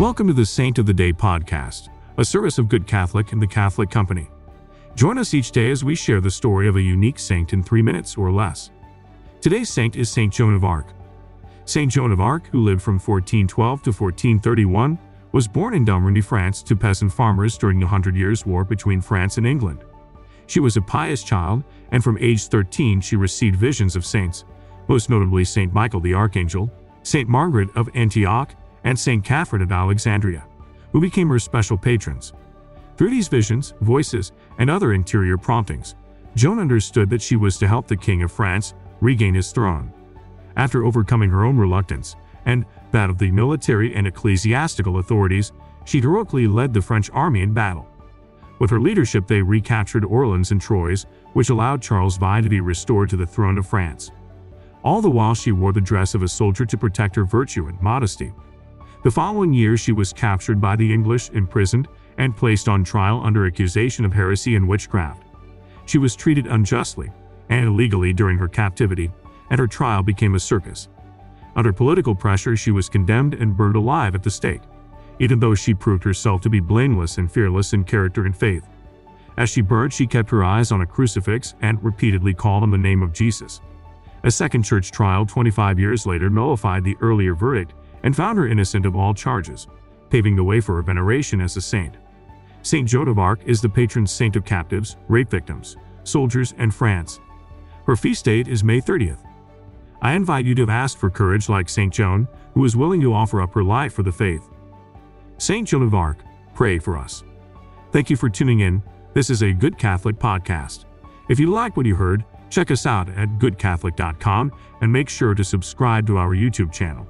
Welcome to the Saint of the Day podcast, a service of Good Catholic and the Catholic Company. Join us each day as we share the story of a unique saint in three minutes or less. Today's saint is Saint Joan of Arc. Saint Joan of Arc, who lived from 1412 to 1431, was born in Domremy, France, to peasant farmers during the Hundred Years' War between France and England. She was a pious child, and from age 13 she received visions of saints, most notably Saint Michael the Archangel, Saint Margaret of Antioch, and Saint Catherine of Alexandria, who became her special patrons. Through these visions, voices, and other interior promptings, Joan understood that she was to help the King of France regain his throne. After overcoming her own reluctance and that of the military and ecclesiastical authorities, she heroically led the French army in battle. With her leadership, they recaptured Orleans and Troyes, which allowed Charles V to be restored to the throne of France. All the while, she wore the dress of a soldier to protect her virtue and modesty. The following year, she was captured by the English, imprisoned, and placed on trial under accusation of heresy and witchcraft. She was treated unjustly and illegally during her captivity, and her trial became a circus. Under political pressure, she was condemned and burned alive at the stake, even though she proved herself to be blameless and fearless in character and faith. As she burned, she kept her eyes on a crucifix and repeatedly called on the name of Jesus. A second church trial 25 years later nullified the earlier verdict and found her innocent of all charges, paving the way for her veneration as a saint. Saint Joan of Arc is the patron saint of captives, rape victims, soldiers, and France. Her feast date is May 30th. I invite you to ask for courage like Saint Joan, who is willing to offer up her life for the faith. Saint Joan of Arc, pray for us. Thank you for tuning in. This is a Good Catholic podcast. If you like what you heard, check us out at goodcatholic.com and make sure to subscribe to our YouTube channel.